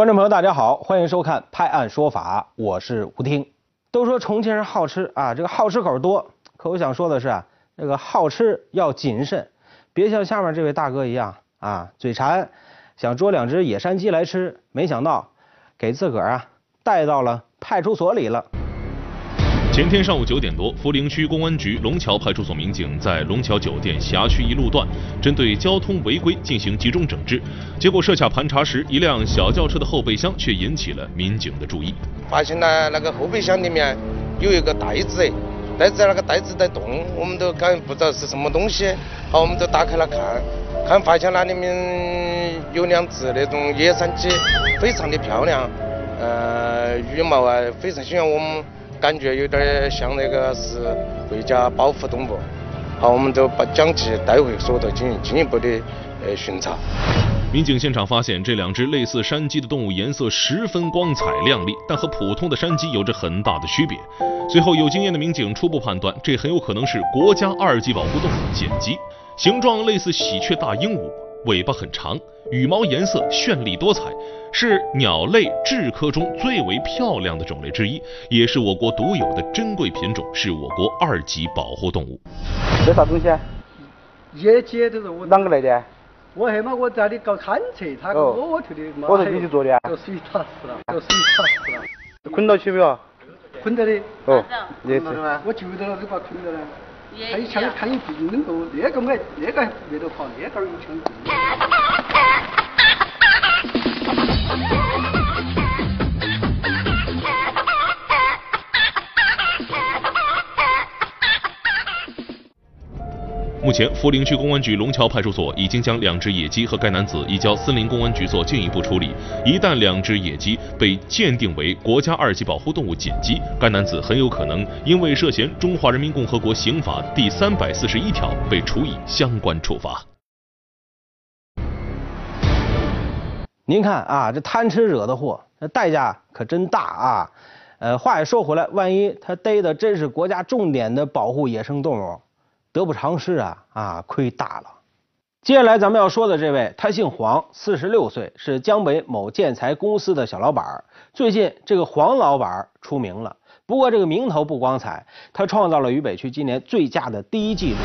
观众朋友，大家好，欢迎收看《拍案说法》，我是吴听。都说重庆人好吃啊，这个好吃口多。可我想说的是啊，这个好吃要谨慎，别像下面这位大哥一样啊，嘴馋，想捉两只野山鸡来吃，没想到给自个儿啊带到了派出所里了。前天上午九点多，涪陵区公安局龙桥派出所民警在龙桥酒店辖区一路段针对交通违规进行集中整治，结果设卡盘查时，一辆小轿车的后备箱却引起了民警的注意。发现呢，那个后备箱里面有一个袋子，袋子那个袋子在动，我们都感不知道是什么东西。好，我们就打开了看，看发现那里面有两只那种野山鸡，非常的漂亮，呃，羽毛啊非常喜欢我们。感觉有点像那个是国家保护动物，好，我们就把将其带回所进行进一步的呃巡查。民警现场发现这两只类似山鸡的动物颜色十分光彩亮丽，但和普通的山鸡有着很大的区别。随后有经验的民警初步判断，这很有可能是国家二级保护动物剪鸡，形状类似喜鹊大鹦鹉。尾巴很长，羽毛颜色绚丽多彩，是鸟类雉科中最为漂亮的种类之一，也是我国独有的珍贵品种，是我国二级保护动物。这啥东西啊？野鸡都是我啷个来的？我黑嘛，我在里搞勘测，他给我头的嘛。我是你去做的啊？做水塔死了，做水塔死了。捆到起没有？捆到的。哦。也是。我就在那里把捆到了。他一枪看一定能够，那个没那个没得跑，那个有目前，涪陵区公安局龙桥派出所已经将两只野鸡和该男子移交森林公安局做进一步处理。一旦两只野鸡被鉴定为国家二级保护动物锦鸡，该男子很有可能因为涉嫌《中华人民共和国刑法》第三百四十一条被处以相关处罚。您看啊，这贪吃惹的祸，那代价可真大啊！呃，话也说回来，万一他逮的真是国家重点的保护野生动物。得不偿失啊啊，亏大了！接下来咱们要说的这位，他姓黄，四十六岁，是江北某建材公司的小老板。最近这个黄老板出名了，不过这个名头不光彩，他创造了渝北区今年最佳的第一纪录：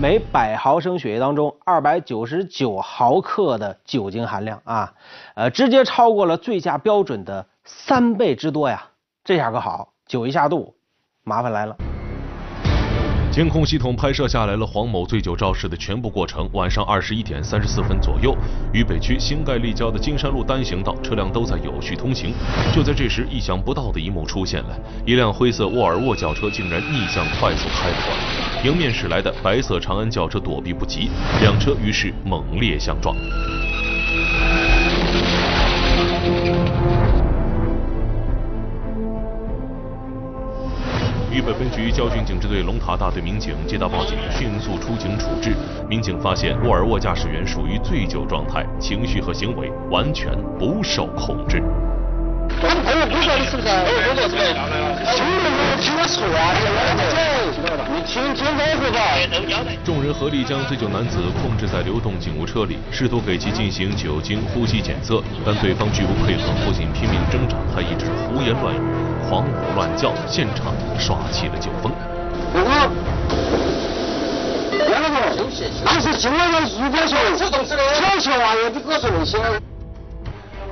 每百毫升血液当中二百九十九毫克的酒精含量啊，呃，直接超过了醉驾标准的三倍之多呀！这下可好，酒一下肚，麻烦来了。监控系统拍摄下来了黄某醉酒肇事的全部过程。晚上二十一点三十四分左右，渝北区新盖立交的金山路单行道，车辆都在有序通行。就在这时，意想不到的一幕出现了：一辆灰色沃尔沃轿车竟然逆向快速开过来，迎面驶来的白色长安轿车躲避不及，两车于是猛烈相撞。北分局交警警支队龙塔大队民警接到报警，迅速出警处置。民警发现沃尔沃驾驶员属于醉酒状态，情绪和行为完全不受控制。我们朋友都说你是不是？兄弟们，听我错啊！你听听我说的。众人合力将醉酒男子控制在流动警务车里，试图给其进行酒精呼吸检测，但对方拒不配合，不仅拼命挣扎，还一直胡言乱语、狂吼乱叫，现场耍起了酒疯。我哥，大哥，那是酒量，如果说，这东西的，这小玩意儿不给我说能行？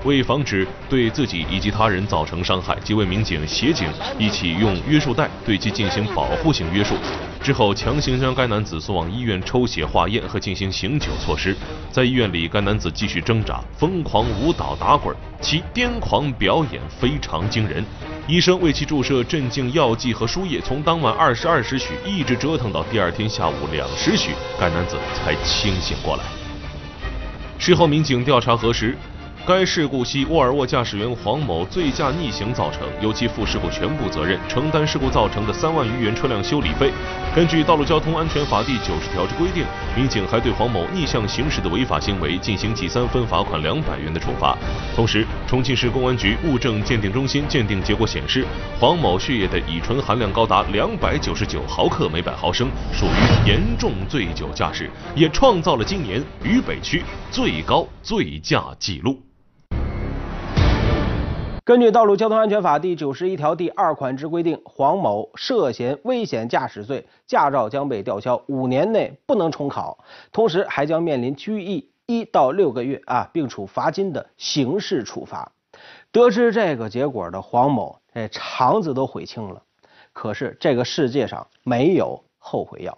为防止对自己以及他人造成伤害，几位民警协警一起用约束带对其进行保护性约束，之后强行将该男子送往医院抽血化验和进行醒酒措施。在医院里，该男子继续挣扎，疯狂舞蹈打滚，其癫狂表演非常惊人。医生为其注射镇静药剂和输液，从当晚二十二时许一直折腾到第二天下午两时许，该男子才清醒过来。事后，民警调查核实。该事故系沃尔沃驾驶员黄某醉驾逆行造成，由其负事故全部责任，承担事故造成的三万余元车辆修理费。根据《道路交通安全法》第九十条之规定，民警还对黄某逆向行驶的违法行为进行记三分、罚款两百元的处罚。同时，重庆市公安局物证鉴定中心鉴定结果显示，黄某血液的乙醇含量高达两百九十九毫克每百毫升，属于严重醉酒驾驶，也创造了今年渝北区最高醉驾记录。根据《道路交通安全法》第九十一条第二款之规定，黄某涉嫌危险驾驶罪，驾照将被吊销，五年内不能重考，同时还将面临拘役一到六个月啊，并处罚金的刑事处罚。得知这个结果的黄某，这肠子都悔青了。可是这个世界上没有后悔药。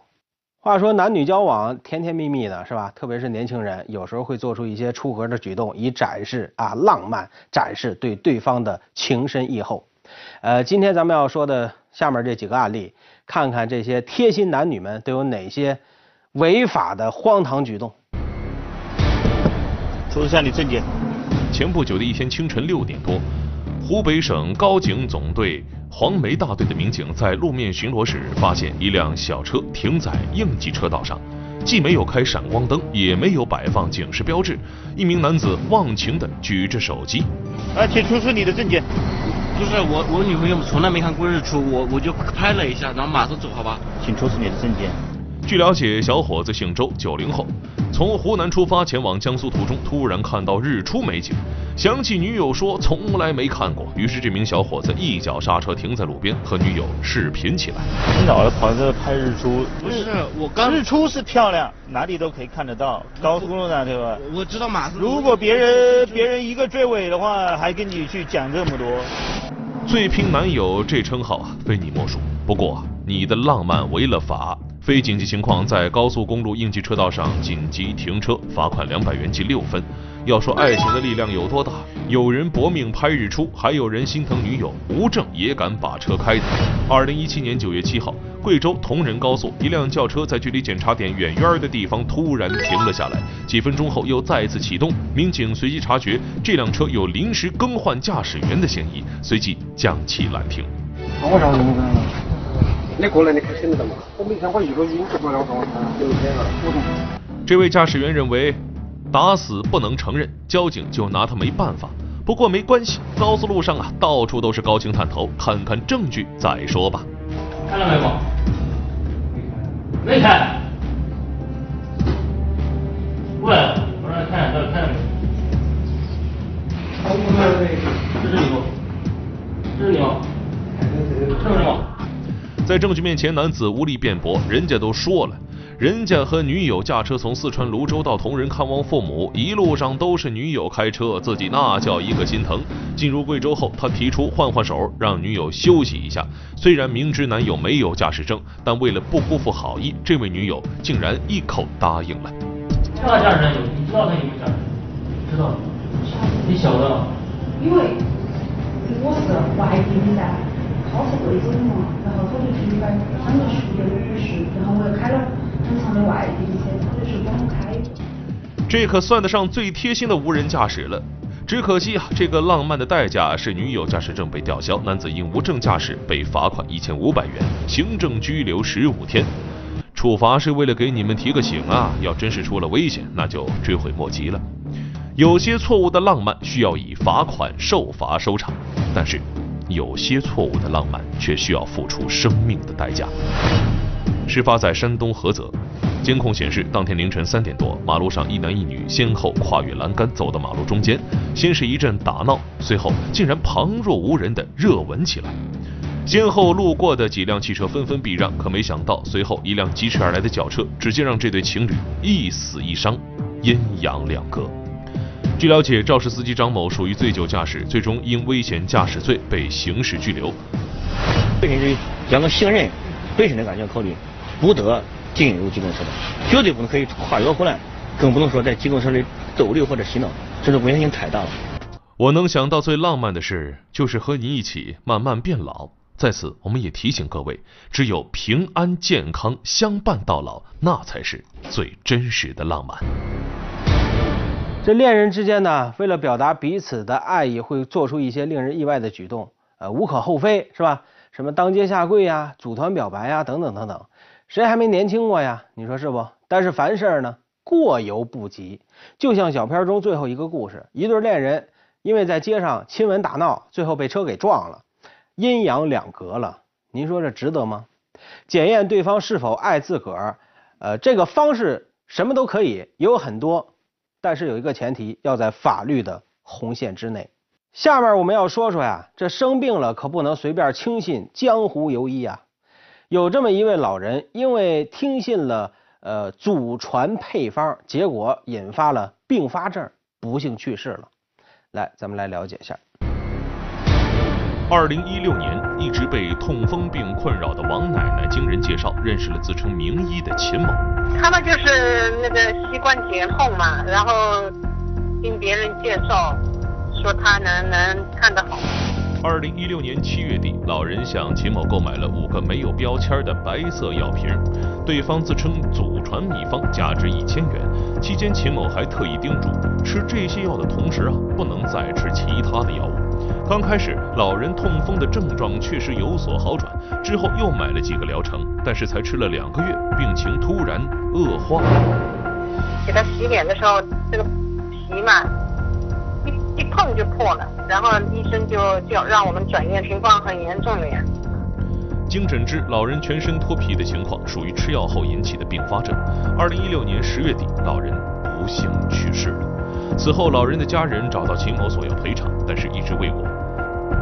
话说男女交往甜甜蜜蜜的，是吧？特别是年轻人，有时候会做出一些出格的举动，以展示啊浪漫，展示对对方的情深意厚。呃，今天咱们要说的下面这几个案例，看看这些贴心男女们都有哪些违法的荒唐举动。出示下你证件。前不久的一天清晨六点多，湖北省高警总队。黄梅大队的民警在路面巡逻时，发现一辆小车停在应急车道上，既没有开闪光灯，也没有摆放警示标志。一名男子忘情地举着手机。哎，请出示你的证件。不是我，我女朋友从来没看过日出，我我就拍了一下，然后马上走，好吧？请出示你的证件。据了解，小伙子姓周，九零后。从湖南出发前往江苏途中，突然看到日出美景，想起女友说从来没看过，于是这名小伙子一脚刹车停在路边，和女友视频起来。你老是跑这拍日出？不是，我刚日出是漂亮，哪里都可以看得到，高速公路上对吧？我知道马上。如果别人别人一个追尾的话，还跟你去讲这么多？最拼男友这称号啊，非你莫属。不过你的浪漫违了法。非紧急情况，在高速公路应急车道上紧急停车，罚款两百元记六分。要说爱情的力量有多大，有人搏命拍日出，还有人心疼女友，无证也敢把车开的。二零一七年九月七号，贵州铜仁高速，一辆轿车在距离检查点远远的地方突然停了下来，几分钟后又再次启动。民警随即察觉这辆车有临时更换驾驶员的嫌疑，随即将其拦停。你过来，你开车的嘛？我每天我一个月不过两万，六千了。这位驾驶员认为，打死不能承认，交警就拿他没办法。不过没关系，高速路上啊，到处都是高清探头，看看证据再说吧。看到没有？没看。在证据面前，男子无力辩驳。人家都说了，人家和女友驾车从四川泸州到铜仁看望父母，一路上都是女友开车，自己那叫一个心疼。进入贵州后，他提出换换手，让女友休息一下。虽然明知男友没有驾驶证，但为了不辜负好意，这位女友竟然一口答应了。知道驾驶证有？你知道他有没有驾驶证？知道。你晓得？因为我是外地的，他是贵州的嘛。他们是有律师，然后我又开了很长的外地车，他就是帮我开。这可算得上最贴心的无人驾驶了。只可惜啊，这个浪漫的代价是女友驾驶证被吊销，男子因无证驾驶被罚款一千五百元，行政拘留十五天。处罚是为了给你们提个醒啊，要真是出了危险，那就追悔莫及了。有些错误的浪漫需要以罚款受罚收场，但是。有些错误的浪漫，却需要付出生命的代价。事发在山东菏泽，监控显示，当天凌晨三点多，马路上一男一女先后跨越栏杆，走到马路中间，先是一阵打闹，随后竟然旁若无人的热吻起来。先后路过的几辆汽车纷纷避让，可没想到，随后一辆疾驰而来的轿车，直接让这对情侣一死一伤，阴阳两隔。据了解，肇事司机张某属于醉酒驾驶，最终因危险驾驶罪被刑事拘留。本身是两个行人本身的安全考虑，不得进入机动车道，绝对不能可以跨越护栏，更不能说在机动车里逗留或者嬉闹，这种危险性太大了。我能想到最浪漫的事，就是和你一起慢慢变老。在此，我们也提醒各位，只有平安健康相伴到老，那才是最真实的浪漫。这恋人之间呢，为了表达彼此的爱意，会做出一些令人意外的举动，呃，无可厚非，是吧？什么当街下跪呀，组团表白呀，等等等等，谁还没年轻过呀？你说是不？但是凡事呢，过犹不及。就像小片中最后一个故事，一对恋人因为在街上亲吻打闹，最后被车给撞了，阴阳两隔了。您说这值得吗？检验对方是否爱自个儿，呃，这个方式什么都可以，也有很多。但是有一个前提，要在法律的红线之内。下面我们要说说呀，这生病了可不能随便轻信江湖游医啊。有这么一位老人，因为听信了呃祖传配方，结果引发了并发症，不幸去世了。来，咱们来了解一下。二零一六年，一直被痛风病困扰的王奶奶经人介绍认识了自称名医的秦某。他们就是那个膝关节痛嘛，然后听别人介绍。说他能能看得好。二零一六年七月底，老人向秦某购买了五个没有标签的白色药瓶，对方自称祖传秘方，价值一千元。期间，秦某还特意叮嘱，吃这些药的同时啊，不能再吃其他的药物。刚开始，老人痛风的症状确实有所好转，之后又买了几个疗程，但是才吃了两个月，病情突然恶化。给他洗脸的时候，这个皮嘛。一一碰就破了，然后医生就叫让我们转院，情况很严重了呀。经诊治，老人全身脱皮的情况属于吃药后引起的并发症。二零一六年十月底，老人不幸去世了。此后，老人的家人找到秦某索要赔偿，但是一直未果。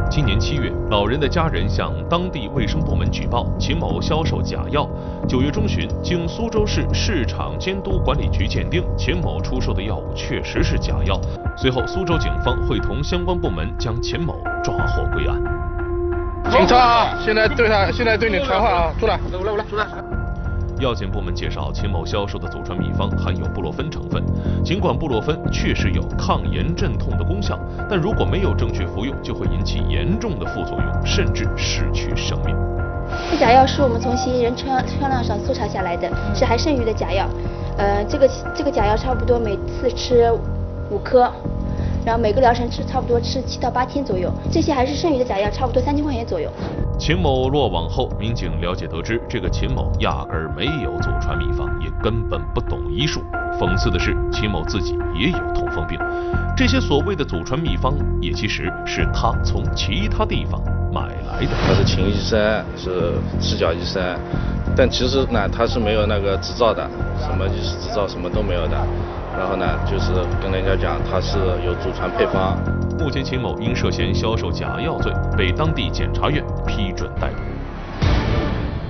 今年七月，老人的家人向当地卫生部门举报秦某销售假药。九月中旬，经苏州市市场监督管理局鉴定，秦某出售的药物确实是假药。随后，苏州警方会同相关部门将秦某抓获归案。警察啊，现在对他，现在对你传唤啊，出来，出来，出来。药检部门介绍，秦某销售的祖传秘方含有布洛芬成分。尽管布洛芬确实有抗炎镇痛的功效，但如果没有正确服用，就会引起严重的副作用，甚至失去生命。这假药是我们从嫌疑人车车辆上搜查下来的，是还剩余的假药。呃，这个这个假药差不多每次吃五颗。然后每个疗程吃差不多吃七到八天左右，这些还是剩余的假药，差不多三千块钱左右。秦某落网后，民警了解得知，这个秦某压根儿没有祖传秘方，也根本不懂医术。讽刺的是，秦某自己也有痛风病，这些所谓的祖传秘方，也其实是他从其他地方买来的。他是秦医生，是赤脚医生，但其实呢，他是没有那个执照的，什么医师执照什么都没有的。然后呢，就是跟人家讲他是有祖传配方。目前秦某因涉嫌销售假药罪，被当地检察院批准逮捕。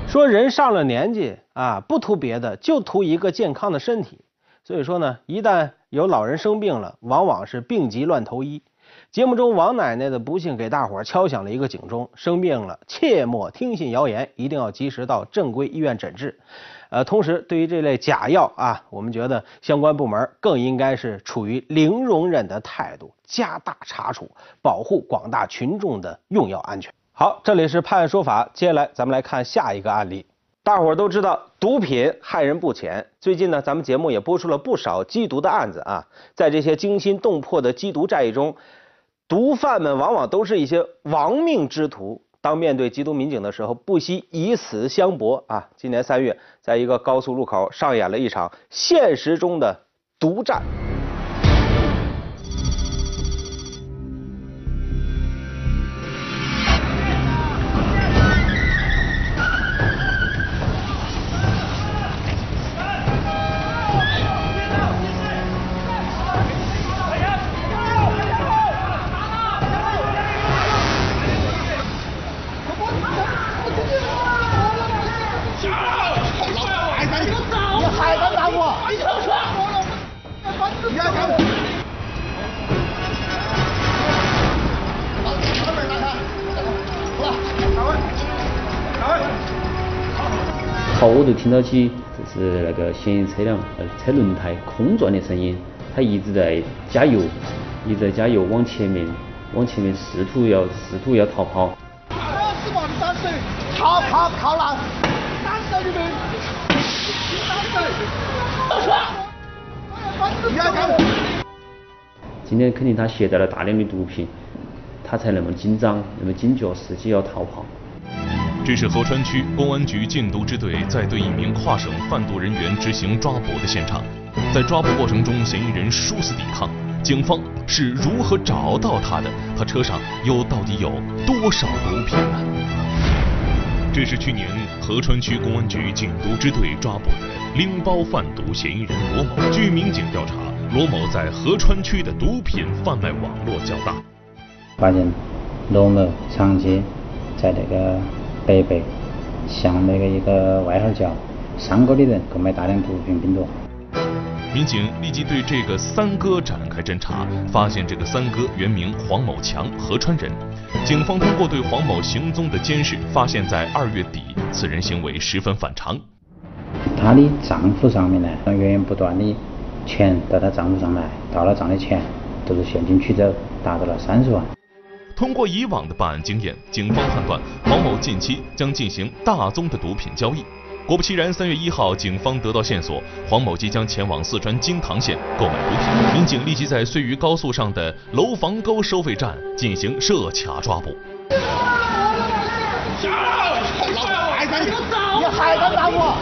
说人上了年纪啊，不图别的，就图一个健康的身体。所以说呢，一旦有老人生病了，往往是病急乱投医。节目中王奶奶的不幸，给大伙敲响了一个警钟：生病了，切莫听信谣言，一定要及时到正规医院诊治。呃，同时，对于这类假药啊，我们觉得相关部门更应该是处于零容忍的态度，加大查处，保护广大群众的用药安全。好，这里是判案说法，接下来咱们来看下一个案例。大伙儿都知道，毒品害人不浅。最近呢，咱们节目也播出了不少缉毒的案子啊，在这些惊心动魄的缉毒战役中，毒贩们往往都是一些亡命之徒。当面对缉毒民警的时候，不惜以死相搏啊！今年三月，在一个高速路口上演了一场现实中的毒战。听到起就是那个嫌疑车辆呃车轮胎空转的声音，他一直在加油，一直在加油往前面，往前面试图要试图要逃跑。靠靠靠了！三十里面，今天肯定他携带了大量的毒品，他才那么紧张，那么警觉，伺机要逃跑。这是合川区公安局禁毒支队在对一名跨省贩毒人员执行抓捕的现场。在抓捕过程中，嫌疑人殊死抵抗，警方是如何找到他的？他车上又到底有多少毒品呢？这是去年合川区公安局禁毒支队抓捕的拎包贩毒嫌疑人罗某。据民警调查，罗某在合川区的毒品贩卖网络较大。发现罗某长期在那个北碚向那个一个外号叫三哥的人购买大量毒品冰毒。民警立即对这个三哥展开侦查，发现这个三哥原名黄某强，合川人。警方通过对黄某行踪的监视，发现在二月底，此人行为十分反常。她的账户上面呢，源源不断的钱到她账户上来，到了账的钱都是现金取走，达到了三十万。通过以往的办案经验，警方判断黄某近期将进行大宗的毒品交易。果不其然，三月一号，警方得到线索，黄某即将前往四川金堂县购买毒品。民警立即在绥渝高速上的楼房沟收费站进行设卡抓捕。下来！你还敢打我？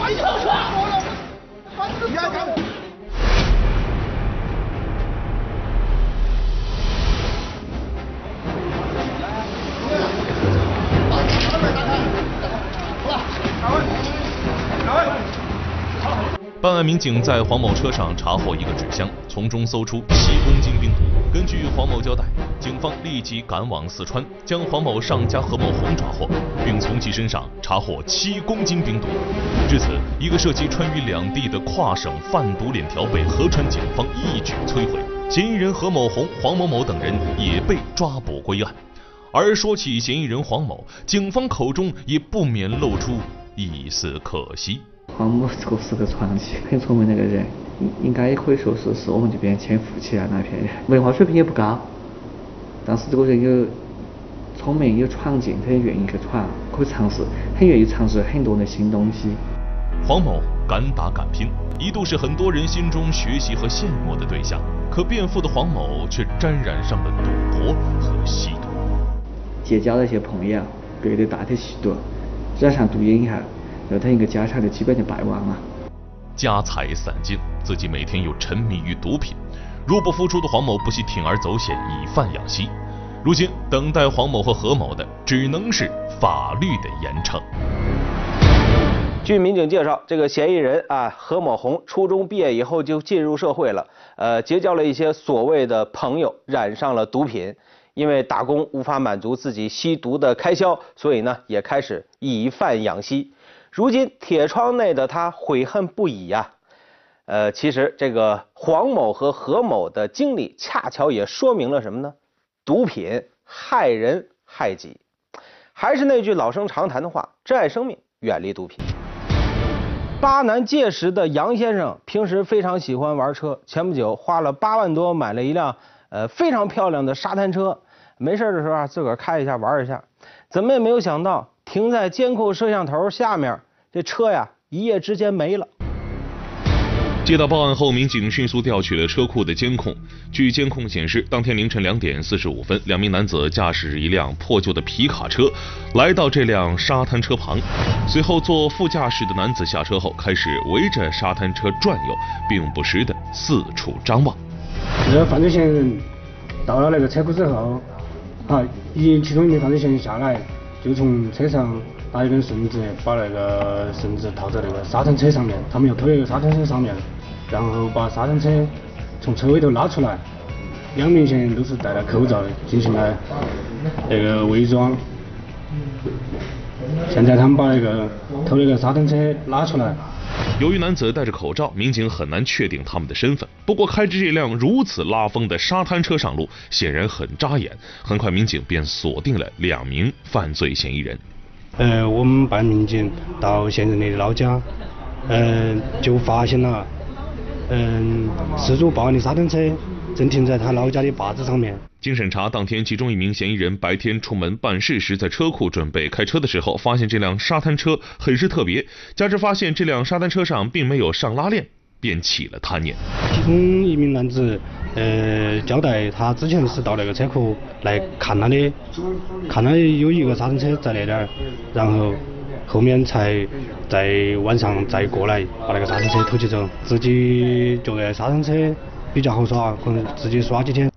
办案民警在黄某车上查获一个纸箱，从中搜出七公斤冰毒。根据黄某交代，警方立即赶往四川，将黄某上家何某红抓获，并从其身上查获七公斤冰毒。至此，一个涉及川渝两地的跨省贩毒链条被合川警方一举摧毁，嫌疑人何某红、黄某某等人也被抓捕归案。而说起嫌疑人黄某，警方口中也不免露出一丝可惜。黄某这个是个传奇，很聪明那个人，应应该可以说是是我们这边前富起来那片人，文化水平也不高，但是这个人有聪明有闯劲，他也愿意去闯，可以尝试，很愿意尝试很多的新东西。黄某敢打敢拼，一度是很多人心中学习和羡慕的对象，可变富的黄某却沾染上了赌博和吸毒。结交了一些朋友，别的带他吸毒，染上毒瘾以后。那他一个家产就基本就败完了，家财散尽，自己每天又沉迷于毒品，入不敷出的黄某不惜铤而走险以贩养吸，如今等待黄某和何某的只能是法律的严惩。据民警介绍，这个嫌疑人啊何某红初中毕业以后就进入社会了，呃，结交了一些所谓的朋友，染上了毒品，因为打工无法满足自己吸毒的开销，所以呢也开始以贩养吸。如今铁窗内的他悔恨不已呀，呃，其实这个黄某和何某的经历，恰巧也说明了什么呢？毒品害人害己。还是那句老生常谈的话，珍爱生命，远离毒品。巴南届时的杨先生平时非常喜欢玩车，前不久花了八万多买了一辆呃非常漂亮的沙滩车，没事的时候啊自个儿开一下玩一下，怎么也没有想到停在监控摄像头下面。这车呀，一夜之间没了。接到报案后，民警迅速调取了车库的监控。据监控显示，当天凌晨两点四十五分，两名男子驾驶一辆破旧的皮卡车来到这辆沙滩车旁。随后，坐副驾驶的男子下车后，开始围着沙滩车转悠，并不时的四处张望。这个犯罪嫌疑人到了那个车库之后，啊，一其中一名犯罪嫌疑人下来，就从车上。拿一根绳子，把那个绳子套在那个沙滩车上面，他们又推那个沙滩车上面，然后把沙滩车从车尾头拉出来。两名嫌疑人都是戴了口罩进行了那个伪装。现在他们把那个偷那个沙滩车拉出来。由于男子戴着口罩，民警很难确定他们的身份。不过开着这辆如此拉风的沙滩车上路，显然很扎眼。很快，民警便锁定了两名犯罪嫌疑人。呃，我们办案民警到嫌疑人的老家，嗯，就发现了，嗯，失主报案的沙滩车正停在他老家的坝子上面。经审查，当天其中一名嫌疑人白天出门办事时，在车库准备开车的时候，发现这辆沙滩车很是特别，加之发现这辆沙滩车上并没有上拉链。便起了贪念。其中一名男子，呃，交代他之前是到那个车库来看他的，看到有一个沙滩车在那点儿，然后后面才在晚上再过来把那个沙滩车偷起走，自己觉得沙滩车比较好耍，可能自己耍几天。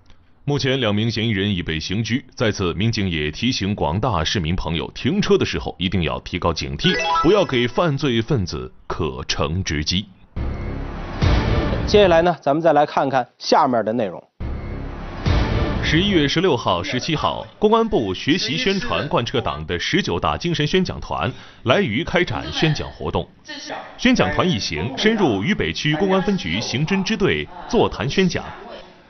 目前两名嫌疑人已被刑拘，在此民警也提醒广大市民朋友，停车的时候一定要提高警惕，不要给犯罪分子可乘之机。接下来呢，咱们再来看看下面的内容。十一月十六号、十七号，公安部学习宣传贯彻党的十九大精神宣讲团来渝开展宣讲活动。宣讲团一行深入渝北区公安分局刑侦支队座谈宣讲，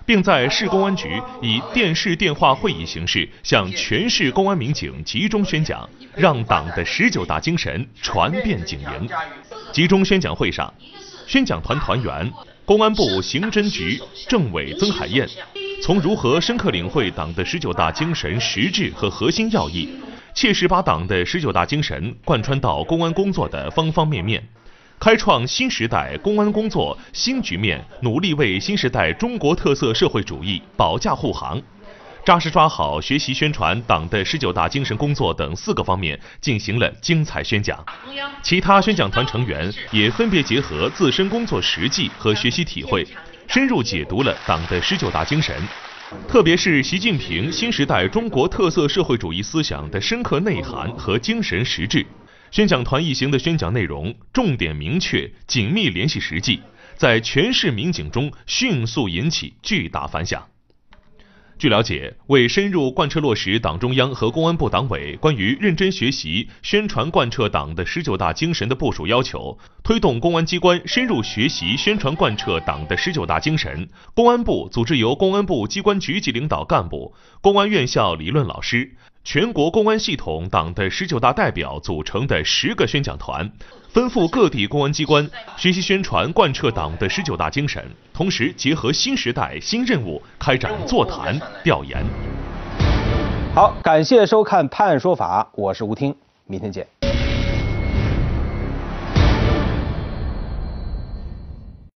并在市公安局以电视电话会议形式向全市公安民警集中宣讲，让党的十九大精神传遍警营。集中宣讲会上，宣讲团团员、公安部刑侦局政委曾海燕。从如何深刻领会党的十九大精神实质和核心要义，切实把党的十九大精神贯穿到公安工作的方方面面，开创新时代公安工作新局面，努力为新时代中国特色社会主义保驾护航，扎实抓好学习宣传党的十九大精神工作等四个方面进行了精彩宣讲。其他宣讲团成员也分别结合自身工作实际和学习体会。深入解读了党的十九大精神，特别是习近平新时代中国特色社会主义思想的深刻内涵和精神实质。宣讲团一行的宣讲内容重点明确、紧密联系实际，在全市民警中迅速引起巨大反响。据了解，为深入贯彻落实党中央和公安部党委关于认真学习、宣传贯彻党的十九大精神的部署要求，推动公安机关深入学习、宣传贯彻党的十九大精神，公安部组织由公安部机关局级领导干部、公安院校理论老师。全国公安系统党的十九大代表组成的十个宣讲团，奔赴各地公安机关，学习宣传贯彻党的十九大精神，同时结合新时代新任务，开展座谈调研。好，感谢收看《判案说法》，我是吴听，明天见。